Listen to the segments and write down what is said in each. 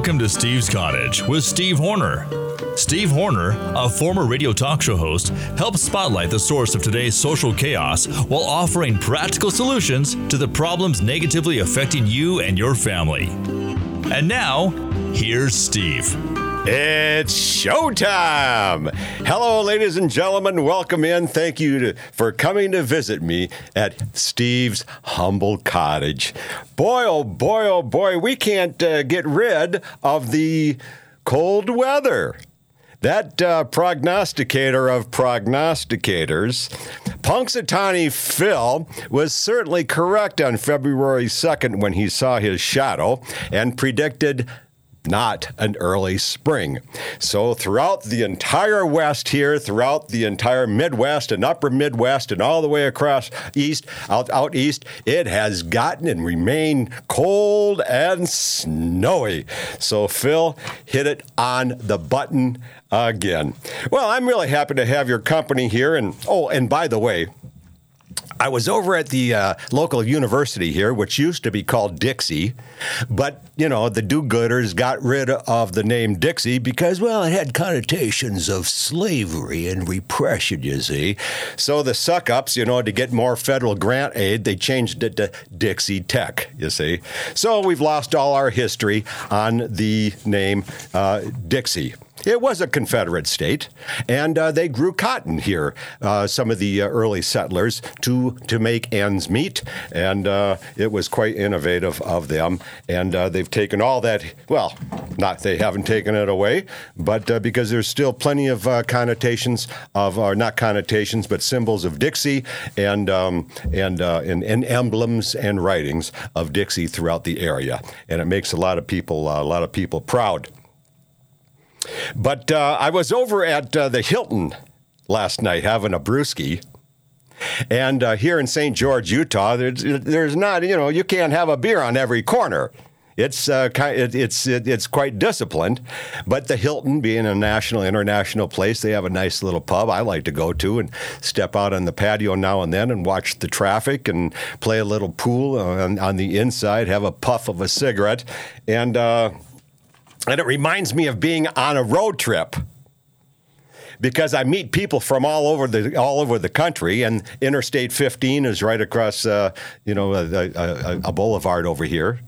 Welcome to Steve's Cottage with Steve Horner. Steve Horner, a former radio talk show host, helps spotlight the source of today's social chaos while offering practical solutions to the problems negatively affecting you and your family. And now, here's Steve. It's showtime! Hello, ladies and gentlemen. Welcome in. Thank you to, for coming to visit me at Steve's Humble Cottage. Boy, oh boy, oh boy, we can't uh, get rid of the cold weather. That uh, prognosticator of prognosticators, Punxsutawney Phil, was certainly correct on February 2nd when he saw his shadow and predicted not an early spring. So, throughout the entire West here, throughout the entire Midwest and upper Midwest, and all the way across east, out, out east, it has gotten and remained cold and snowy. So, Phil hit it on the button again. Well, I'm really happy to have your company here. And oh, and by the way, I was over at the uh, local university here, which used to be called Dixie, but you know the do-gooders got rid of the name Dixie because, well, it had connotations of slavery and repression. You see, so the suck-ups, you know, to get more federal grant aid, they changed it to Dixie Tech. You see, so we've lost all our history on the name uh, Dixie. It was a Confederate state, and uh, they grew cotton here. Uh, some of the uh, early settlers to to make ends meet, and uh, it was quite innovative of them. And uh, they've taken all that. Well, not they haven't taken it away, but uh, because there's still plenty of connotations of, or not connotations, but symbols of Dixie and um, and, and, and emblems and writings of Dixie throughout the area, and it makes a lot of people a lot of people proud. But uh, I was over at uh, the Hilton last night having a brewski. And uh, here in St. George, Utah, there's, there's not, you know, you can't have a beer on every corner. It's uh, it, it's it, it's quite disciplined, but the Hilton, being a national international place, they have a nice little pub I like to go to and step out on the patio now and then and watch the traffic and play a little pool on, on the inside, have a puff of a cigarette, and uh, and it reminds me of being on a road trip because I meet people from all over the all over the country, and Interstate 15 is right across, uh, you know, a, a, a, boulevard over here,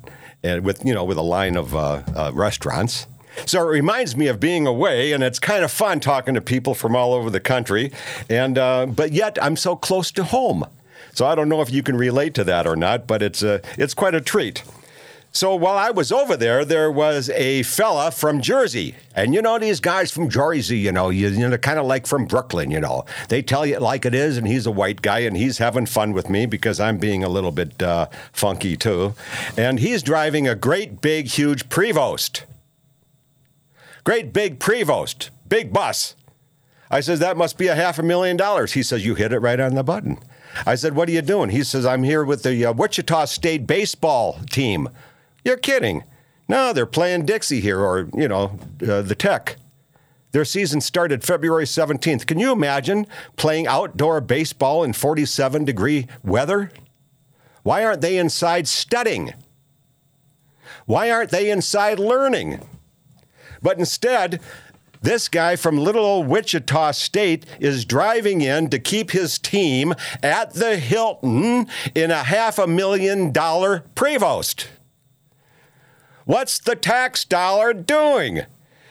and with you know with a line of uh, uh, restaurants. So it reminds me of being away, and it's kind of fun talking to people from all over the country, and uh, but yet I'm so close to home. So I don't know if you can relate to that or not, but it's a, it's quite a treat. So while I was over there, there was a fella from Jersey. And you know, these guys from Jersey, you know, you, you know, kind of like from Brooklyn, you know. They tell you like it is, and he's a white guy, and he's having fun with me because I'm being a little bit uh, funky too. And he's driving a great, big, huge Prevost. Great big Prevost, big bus. I says, that must be a half a million dollars. He says, you hit it right on the button. I said, what are you doing? He says, I'm here with the uh, Wichita State baseball team. You're kidding. No, they're playing Dixie here, or, you know, uh, the Tech. Their season started February 17th. Can you imagine playing outdoor baseball in 47 degree weather? Why aren't they inside studying? Why aren't they inside learning? But instead, this guy from little old Wichita State is driving in to keep his team at the Hilton in a half a million dollar Prevost. What's the tax dollar doing?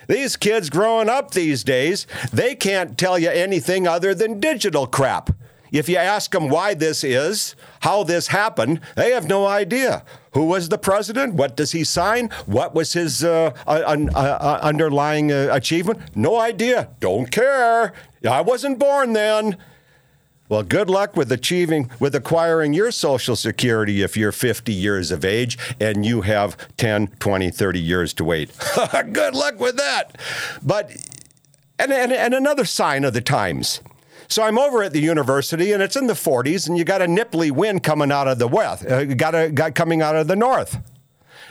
These kids growing up these days, they can't tell you anything other than digital crap. If you ask them why this is, how this happened, they have no idea. Who was the president? What does he sign? What was his uh, uh, uh, underlying uh, achievement? No idea. Don't care. I wasn't born then. Well, good luck with achieving, with acquiring your Social Security if you're 50 years of age and you have 10, 20, 30 years to wait. good luck with that. But, and, and, and another sign of the times. So I'm over at the university, and it's in the 40s, and you got a nipply wind coming out of the west, uh, got a got coming out of the north,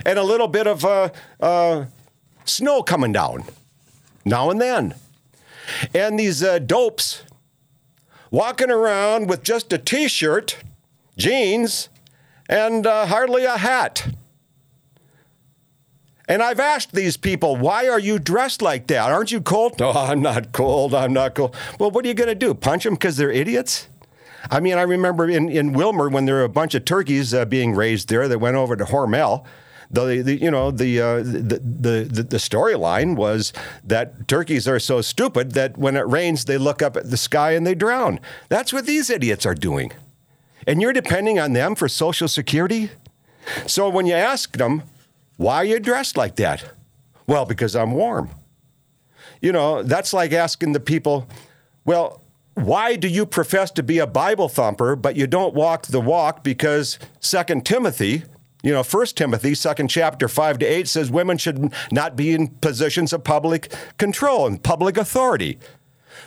and a little bit of uh, uh, snow coming down now and then. And these uh, dopes walking around with just a t shirt, jeans, and uh, hardly a hat. And I've asked these people, why are you dressed like that? Aren't you cold? No, I'm not cold. I'm not cold. Well, what are you going to do? Punch them because they're idiots? I mean, I remember in, in Willmar when there were a bunch of turkeys uh, being raised there that went over to Hormel. The, the you know the, uh, the the the, the storyline was that turkeys are so stupid that when it rains they look up at the sky and they drown. That's what these idiots are doing, and you're depending on them for Social Security. So when you ask them, why are you dressed like that? Well, because I'm warm. You know, that's like asking the people, well, why do you profess to be a Bible thumper, but you don't walk the walk? Because Second Timothy, you know, First Timothy, second chapter five to eight says women should not be in positions of public control and public authority.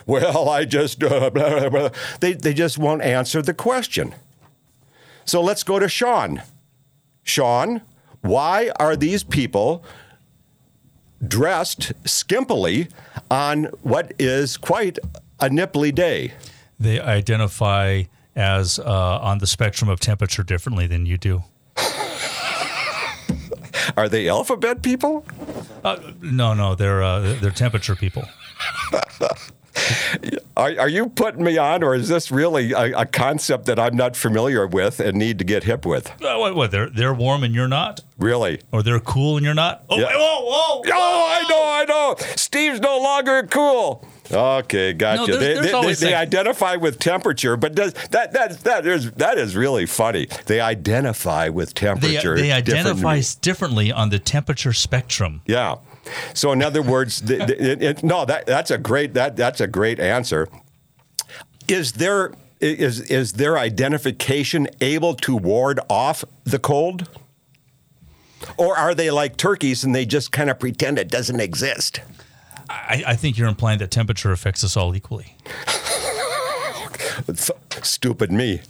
Well, I just uh, blah, blah, blah. they they just won't answer the question. So let's go to Sean. Sean, why are these people dressed skimpily on what is quite a nipply day? They identify as uh, on the spectrum of temperature differently than you do. Are they alphabet people? Uh, no, no, they're uh, they're temperature people. Are, are you putting me on, or is this really a, a concept that I'm not familiar with and need to get hip with? Uh, what, what? They're they're warm and you're not, Really? or they're cool and you're not. Oh, Yeah. whoa, whoa, whoa! Oh, I know, I know. Steve's no longer cool. Okay, gotcha. No, there's- they, there's they- always they identify with temperature, but does that that that is that is really funny. They identify with temperature. they than identify differently on the temperature spectrum. Yeah. So in other words, the, the, it, it- no, that that's a great that that's a great answer. Is there is is their identification able to ward off the cold? Or are they like turkeys and they just kind of pretend it doesn't exist? I, I think you're implying that temperature affects us all equally. Stupid me.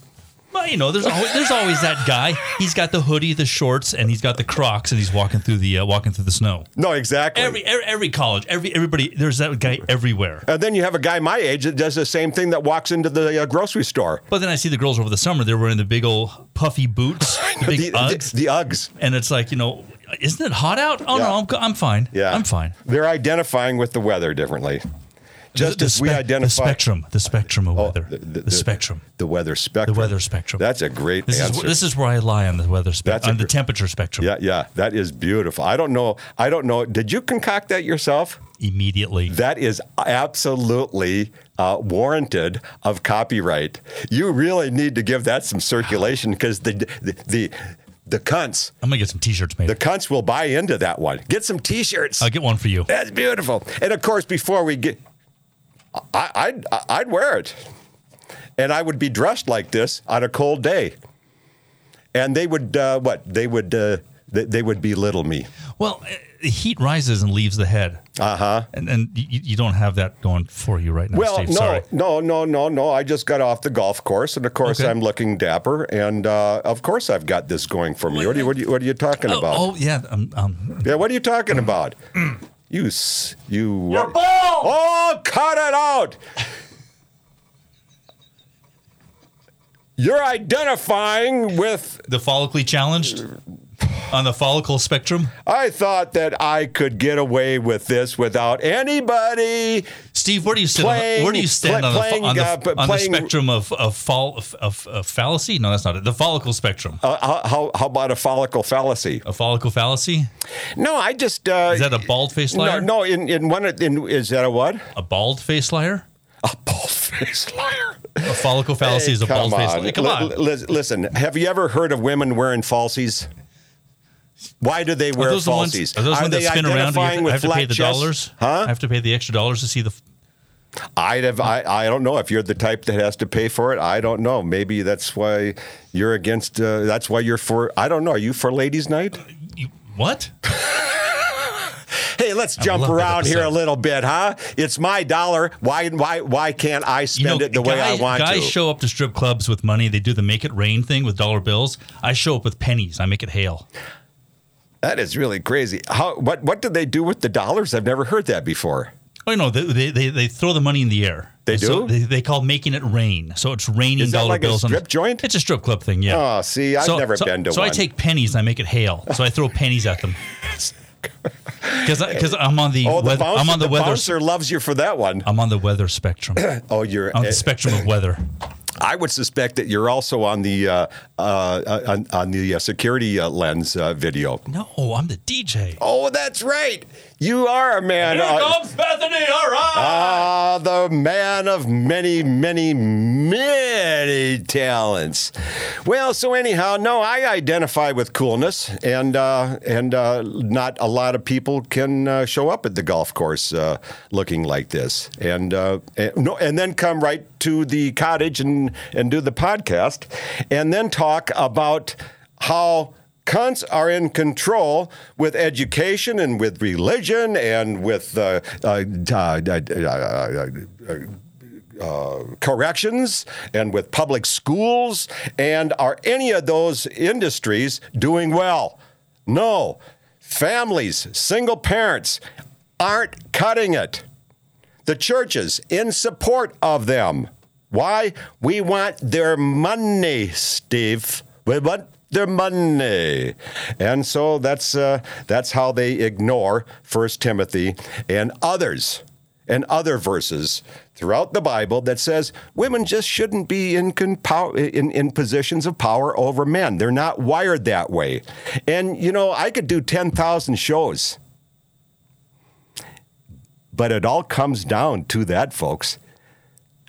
Well, you know, there's always, there's always that guy. He's got the hoodie, the shorts, and he's got the Crocs, and he's walking through the uh, walking through the snow. No, exactly. Every, every every college, every everybody, there's that guy everywhere. and then you have a guy my age that does the same thing that walks into the uh, grocery store. But then I see the girls over the summer; they're wearing the big old puffy boots, the big the, Uggs, the, the Uggs. and it's like you know, isn't it hot out? Oh Yeah. no, I'm, I'm fine. Yeah. I'm fine. They're identifying with the weather differently. Just the, as we spec- identify the spectrum, the spectrum of Oh, weather, the, spectrum, the weather spectrum. the weather spectrum. That's a great This answer. is this is where I lie on the weather spectrum, on the temperature spectrum. yeah, yeah, that is beautiful. I don't know. I don't know. Did you concoct that yourself? Immediately, That is absolutely uh, warranted of copyright. You really need to give that some circulation because the, the the the cunts I'm gonna get some T-shirts made. the cunts will buy into that one. Get some T-shirts. I'll get one for you. That's beautiful. And of course, before we get, I, I'd I'd wear it, and I would be dressed like this on a cold day. And they would uh, what? They would uh, they, they would belittle me. Well, uh, the heat rises and leaves the head, Uh huh. and and you, you don't have that going for you right now, Well, Steve. no, Sorry. no, no, no, no. I just got off the golf course, and of course, Okay. I'm looking dapper, and uh, of course, I've got this going for me. What are you, what are you, what are you talking Oh, about? oh, yeah, um, um, Yeah, what are you talking about? You, s- you. Your ball. Oh, cut it out. You're identifying with. the follically challenged on the follicle spectrum. I thought that I could get away with this without anybody. Steve, where do you sit? on Playing- the, where do you stand play- on the, playing, fo- on, the, uh, on the spectrum of of, fall, of, of, of fallacy? No, that's not it. The follicle spectrum. Uh, how, how, about a follicle fallacy? a follicle fallacy? No, I just. Uh, Is that a bald faced liar? no. In in one in is that a what? A bald faced liar? A bald faced liar. A follicle fallacy is a bald faced liar. Come on. li- listen, have you ever heard of women wearing falsies? Why do they Are wear those the ones, falsies? are those ones that spin around? you have, I have to pay the chests? dollars? Huh? I have to pay the extra dollars to see the. I'd have, I, I don't know if you're the type that has to pay for it. I don't know. Maybe that's why you're against. Uh, that's why you're for. I don't know. Are you for ladies' night? You, what? Hey, let's jump around here a little bit, huh? It's my dollar. Why? Why? Why can't I You spend know, it the way I want guys to? Guys show up to strip clubs with money. They do the make it rain thing with dollar bills. I show up with pennies. I make it hail. That is really crazy. How? What? What do they do with the dollars? I've never heard that before. Oh no, they, they, they, they throw the money in the air. They So do? they, they call making it rain. So it's raining Is that dollar like a bills. on the- strip joint? It's a strip club thing. Yeah. Oh, see, I've so, never so- been to so one. I take pennies and I make it hail. So I throw pennies at them. Because because I'm on the, Oh, the, weather, bouncer, I'm on the, the weather bouncer loves you for that one. I'm on the weather spectrum. Oh, you're. on the spectrum of weather. I would suspect that you're also on the uh, uh, on, on the uh, security uh, lens uh, video. No, I'm the DJ. Oh, that's right. You are a man. Here uh, comes Bethany. All right. Ah, the man of many, many, many talents. Well, so anyhow, no, I identify with coolness, and uh, and uh, not a lot of people can uh, show up at the golf course uh, looking like this, and, uh, and no, and then come right to the cottage and and do the podcast, and then talk about how cunts are in control with education and with religion and with uh, uh, uh, uh, uh, uh, corrections and with public schools. And are any of those industries doing well? No. Families, single parents aren't cutting it. The churches in support of them. Why? We want their money, Steve. We want their money, and so that's uh, that's how they ignore First Timothy and others and other verses throughout the Bible that says women just shouldn't be in, in in positions of power over men. They're not wired that way. And you know, I could do ten thousand shows, but it all comes down to that, folks.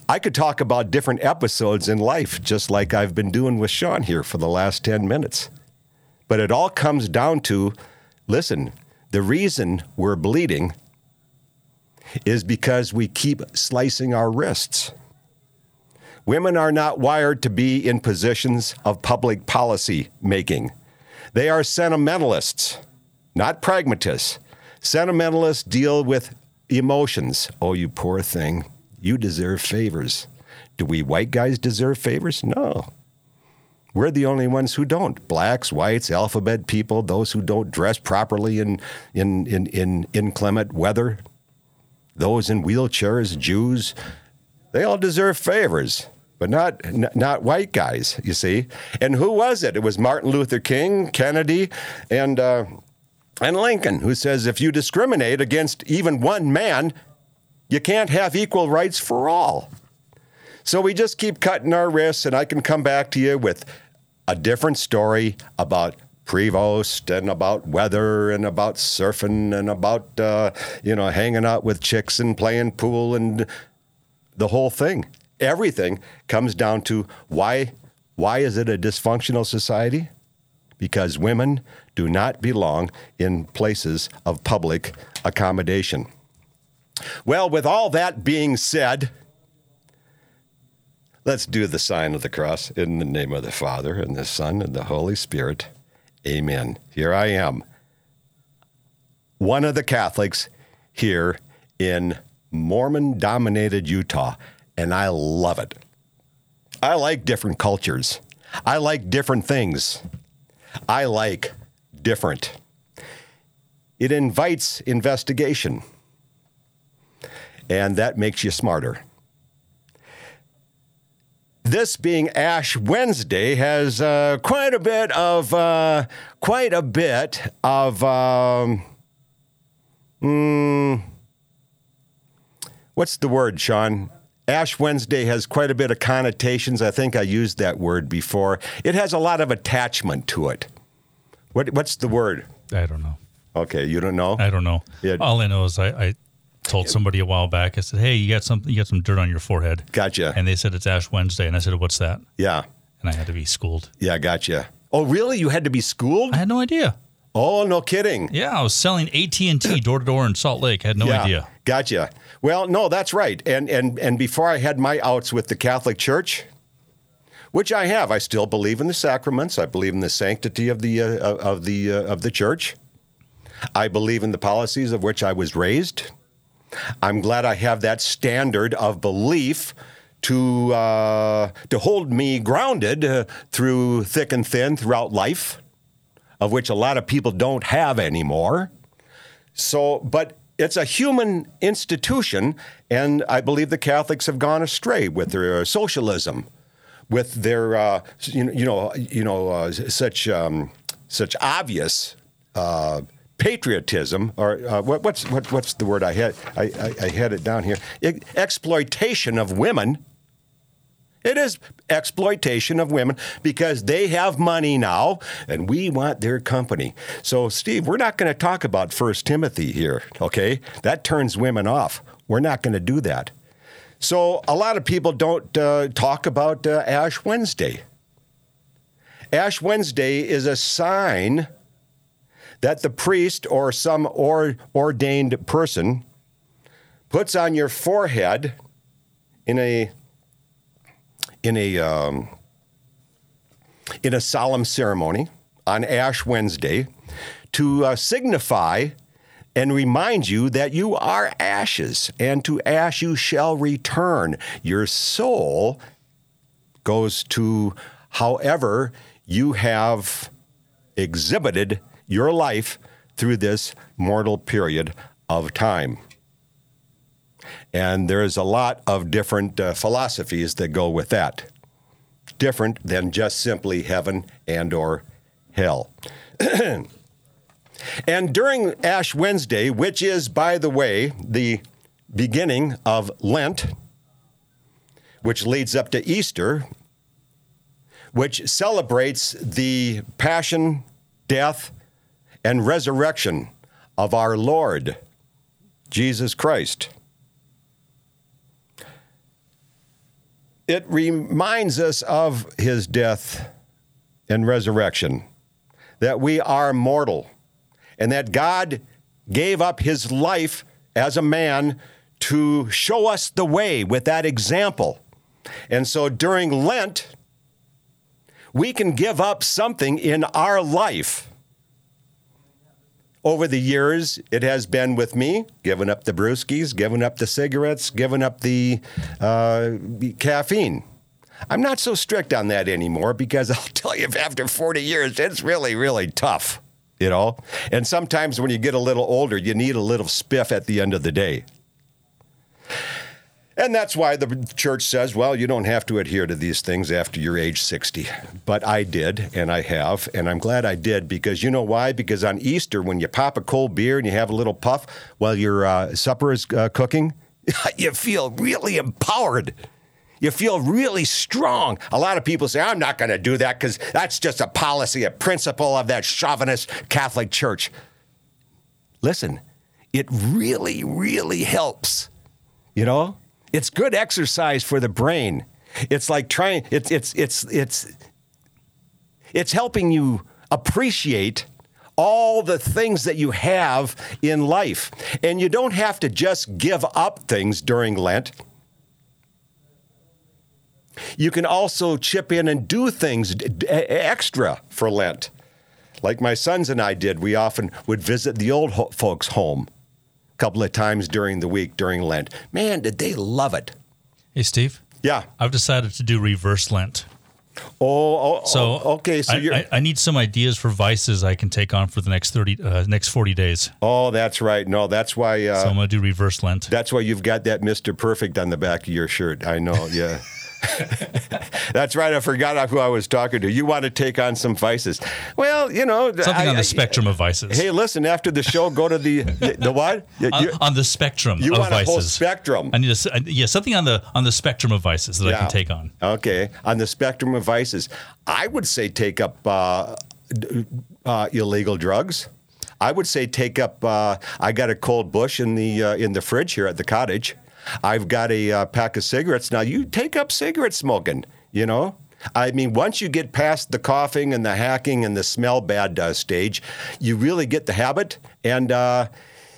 I could talk about different episodes in life, just like I've been doing with Sean here for the last 10 minutes. But it all comes down to listen, the reason we're bleeding is because we keep slicing our wrists. Women are not wired to be in positions of public policy making. They are sentimentalists, not pragmatists. Sentimentalists deal with emotions. Oh, you poor thing. You deserve favors. Do we white guys deserve favors? No. We're the only ones who don't. Blacks, whites, alphabet people, those who don't dress properly in, in, in, in inclement weather, those in wheelchairs, Jews, they all deserve favors, but not, not white guys, you see. And who was it? It was Martin Luther King, Kennedy, and, uh, and Lincoln, who says if you discriminate against even one man, you can't have equal rights for all. So we just keep cutting our wrists, and I can come back to you with a different story about Prevost and about weather and about surfing and about uh, you know hanging out with chicks and playing pool and the whole thing. Everything comes down to why why is it a dysfunctional society? Because women do not belong in places of public accommodation. Well, with all that being said, let's do the sign of the cross in the name of the Father and the Son and the Holy Spirit. Amen. Here I am, one of the Catholics here in Mormon dominated Utah, and I love it. I like different cultures, I like different things. I like different. It invites investigation and that makes you smarter. This being Ash Wednesday has uh, quite a bit of uh, quite a bit of um, mm, what's the word, Sean? Ash Wednesday has quite a bit of connotations. I think I used that word before. It has a lot of attachment to it. What, what's the word? I don't know. Okay, you don't know. I don't know. Yeah. All I know is I, I told somebody a while back. I said, "Hey, you got something? You got some dirt on your forehead." Gotcha. And they said it's Ash Wednesday, and I said, "What's that?" yeah, And I had to be schooled. yeah, gotcha. Oh, really? You had to be schooled? I had no idea. Oh, no kidding. Yeah, I was selling AT and T door to door in Salt Lake. I had no yeah, idea. Gotcha. Well, no, that's right. And and and before I had my outs with the Catholic Church, which I have, I still believe in the sacraments. I believe in the sanctity of the uh, of the uh, of the church. I believe in the policies of which I was raised. I'm glad I have that standard of belief to uh, to hold me grounded uh, through thick and thin throughout life, of which a lot of people don't have anymore. So, but it's a human institution, and I believe the Catholics have gone astray with their uh, socialism, with their uh, you know you know you know uh, such um, such obvious uh, patriotism, or uh, what, what's what, what's the word I had? I, I, I had it down here. E- exploitation of women. It is exploitation of women because they have money now and we want their company. So, Steve, we're not going to talk about First Timothy here, okay? That turns women off. We're not going to do that. So, a lot of people don't uh, talk about uh, Ash Wednesday. Ash Wednesday is a sign that the priest or some or, ordained person puts on your forehead in a in a um, in a solemn ceremony on Ash Wednesday to uh, signify and remind you that you are ashes, and to ash you shall return. Your soul goes to however you have exhibited your life through this mortal period of time. And there's a lot of different uh, philosophies that go with that. Different than just simply heaven and or hell. and during Ash Wednesday, which is by the way the beginning of Lent, which leads up to Easter, which celebrates the passion, death, and resurrection of our Lord Jesus Christ. it reminds us of his death and resurrection, that we are mortal, and that God gave up his life as a man to show us the way with that example. And so during Lent, we can give up something in our life over the years, it has been with me, giving up the brewskis, giving up the cigarettes, giving up the, uh, caffeine. I'm not so strict on that anymore because I'll tell you, after 40 years, it's really, really tough, you know? And sometimes when you get a little older, you need a little spiff at the end of the day. And that's why the church says, well, you don't have to adhere to these things after you're age 60. But I did, and I have, and I'm glad I did because you know why? Because on Easter, when you pop a cold beer and you have a little puff while your uh, supper is uh, cooking, you feel really empowered. You feel really strong. A lot of people say, I'm not going to do that because that's just a policy, a principle of that chauvinist Catholic Church. Listen, it really, really helps. You know? It's good exercise for the brain. It's like trying it's it's it's it's it's helping you appreciate all the things that you have in life. And you don't have to just give up things during Lent. You can also chip in and do things extra for Lent. Like my sons and I did, we often would visit the old folks' home couple of times during the week during Lent. Man, did they love it. Hey, Steve. Yeah. I've decided to do reverse Lent. Oh, oh so oh, okay. So I, you're. I, I, need some ideas for vices I can take on for the next thirty, uh, next forty days. Oh, that's right. No, that's why. Uh, so I'm gonna do reverse Lent. That's why you've got that Mister Perfect on the back of your shirt. I know. Yeah. That's right. I forgot who I was talking to. You want to take on some vices? Well, you know, something I, on the I, spectrum of vices. Hey, listen. After the show, go to the the, the what? on, on, the spectrum. You of want vices. a whole spectrum? I need a yeah something on the on the spectrum of vices that yeah. I can take on. Okay, on the spectrum of vices, I would say take up uh, uh, illegal drugs. I would say take up. Uh, I got a cold Busch in the uh, in the fridge here at the cottage. I've got a uh, pack of cigarettes. Now you take up cigarette smoking, you know? I mean, once you get past the coughing and the hacking and the smell bad uh, stage, you really get the habit. And, uh,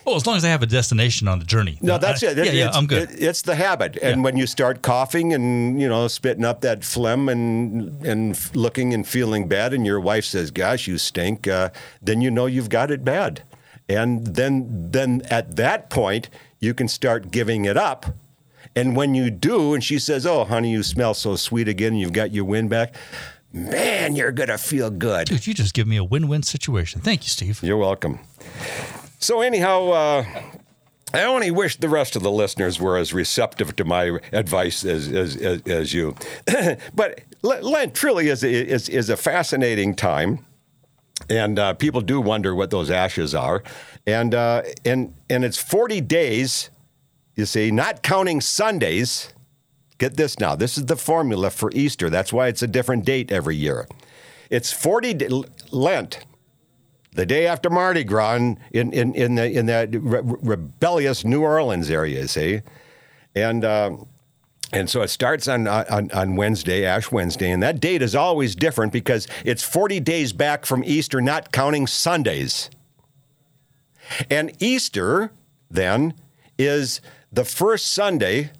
well, as long as I have a destination on the journey. No, that's I, it. Yeah, yeah, I'm good. It, it's the habit, and yeah. when you start coughing and you know spitting up that phlegm and and looking and feeling bad, and your wife says, "Gosh, you stink," uh, then you know you've got it bad, and then then at that point you can start giving it up. And when you do, and she says, Oh, honey, you smell so sweet again, you've got your wind back, man, you're going to feel good. Dude, you just give me a win win situation. Thank you, Steve. You're welcome. So, anyhow, uh, I only wish the rest of the listeners were as receptive to my advice as, as, as, as you. but Lent truly is, is, is a fascinating time. And uh, people do wonder what those ashes are, and uh, and and it's 40 days. You see, not counting Sundays. Get this now. This is the formula for Easter. That's why it's a different date every year. It's 40 d- Lent, the day after Mardi Gras in, in, in, the in that re- rebellious New Orleans area, see, and. Uh, and so it starts on, on, on Wednesday, Ash Wednesday, and that date is always different because it's 40 days back from Easter, not counting Sundays. And Easter, then, is the first Sunday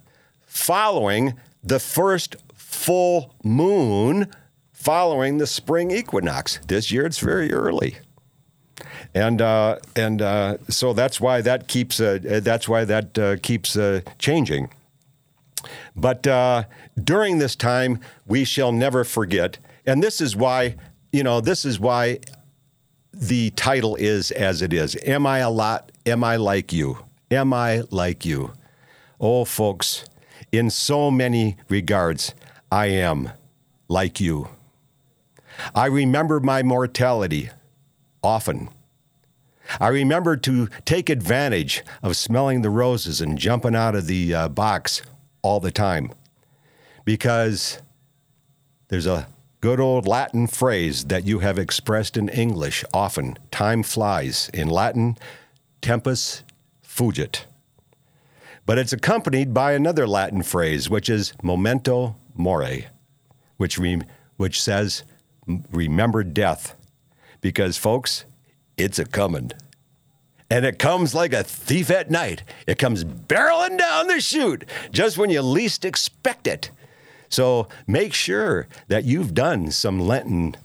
following the first full moon following the spring equinox. This year it's very early. And uh, and uh, so that's why that keeps uh, that's why that uh, keeps uh, changing. But uh, during this time, we shall never forget. And this is why, you know, this is why the title is as it is. Am I a lot? Am I like you? Am I like you? Oh, folks, in so many regards, I am like you. I remember my mortality often. I remember to take advantage of smelling the roses and jumping out of the uh, box all the time because there's a good old Latin phrase that you have expressed in English often time flies. In Latin, tempus fugit. But it's accompanied by another Latin phrase, which is memento mori, which, re- which says, remember death. Because, folks, it's a coming and it comes like a thief at night. It comes barreling down the chute just when you least expect it. So make sure that you've done some Lenten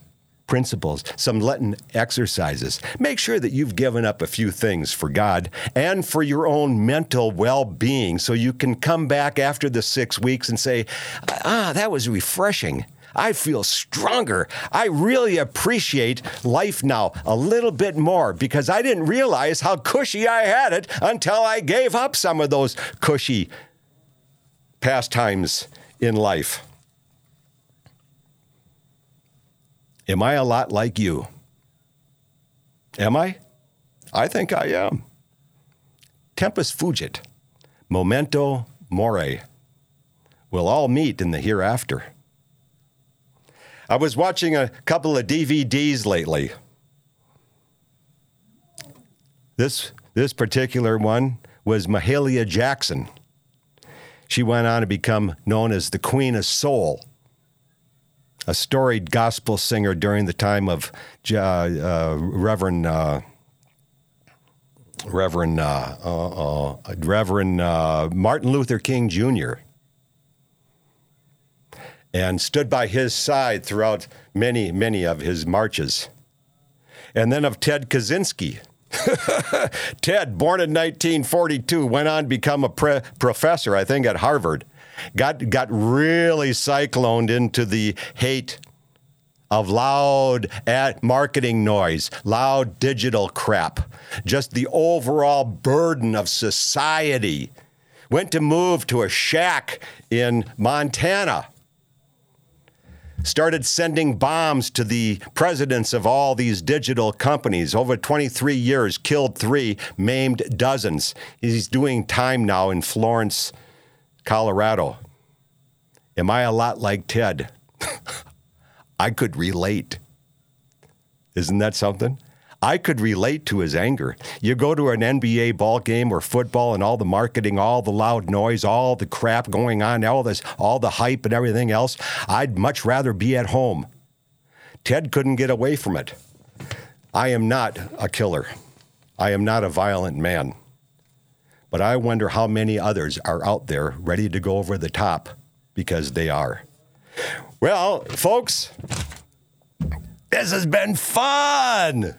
principles, some Lenten exercises. Make sure that you've given up a few things for God and for your own mental well being so you can come back after the six weeks and say, ah, that was refreshing. I feel stronger. I really appreciate life now a little bit more because I didn't realize how cushy I had it until I gave up some of those cushy pastimes in life. Am I a lot like you? Am I? I think I am. Tempus fugit, memento mori. We'll all meet in the hereafter. I was watching a couple of DVDs lately. This this particular one was Mahalia Jackson. She went on to become known as the Queen of Soul, a storied gospel singer during the time of uh, uh, Reverend uh, Reverend uh, uh, uh, Reverend Martin Luther King Jr and stood by his side throughout many, many of his marches. And then of Ted Kaczynski. Ted, born in 1942, went on to become a pre- professor, I think, at Harvard. Got, got really cycloned into the hate of loud ad marketing noise, loud digital crap, just the overall burden of society. Went to move to a shack in Montana started sending bombs to the presidents of all these digital companies. Over 23 years, killed three, maimed dozens. He's doing time now in Florence, Colorado. Am I a lot like Ted? I could relate. Isn't that something? I could relate to his anger. You go to an NBA ball game or football and all the marketing, all the loud noise, all the crap going on, all this, all the hype and everything else. I'd much rather be at home. Ted couldn't get away from it. I am not a killer. I am not a violent man. But I wonder how many others are out there ready to go over the top because they are. Well, folks, this has been fun.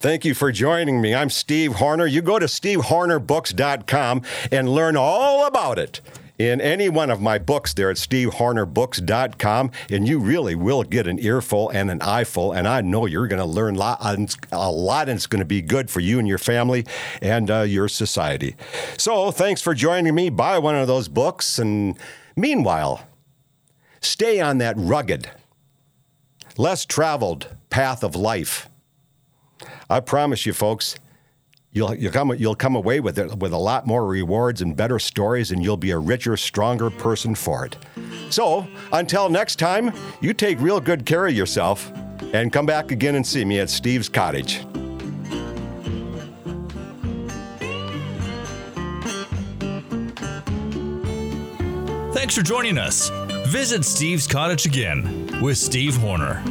Thank you for joining me. I'm Steve Horner. You go to stevehornerbooks.com and learn all about it in any one of my books there at stevehornerbooks.com, and you really will get an earful and an eyeful. And I know you're going to learn a lot, and it's going to be good for you and your family and uh, your society. So, thanks for joining me. Buy one of those books, and meanwhile, stay on that rugged, less traveled path of life I promise you, folks, you'll you'll come you'll come away with it with a lot more rewards and better stories, and you'll be a richer, stronger person for it. So until next time, you take real good care of yourself, and come back again and see me at Steve's Cottage. Thanks for joining us. Visit Steve's Cottage again with Steve Horner.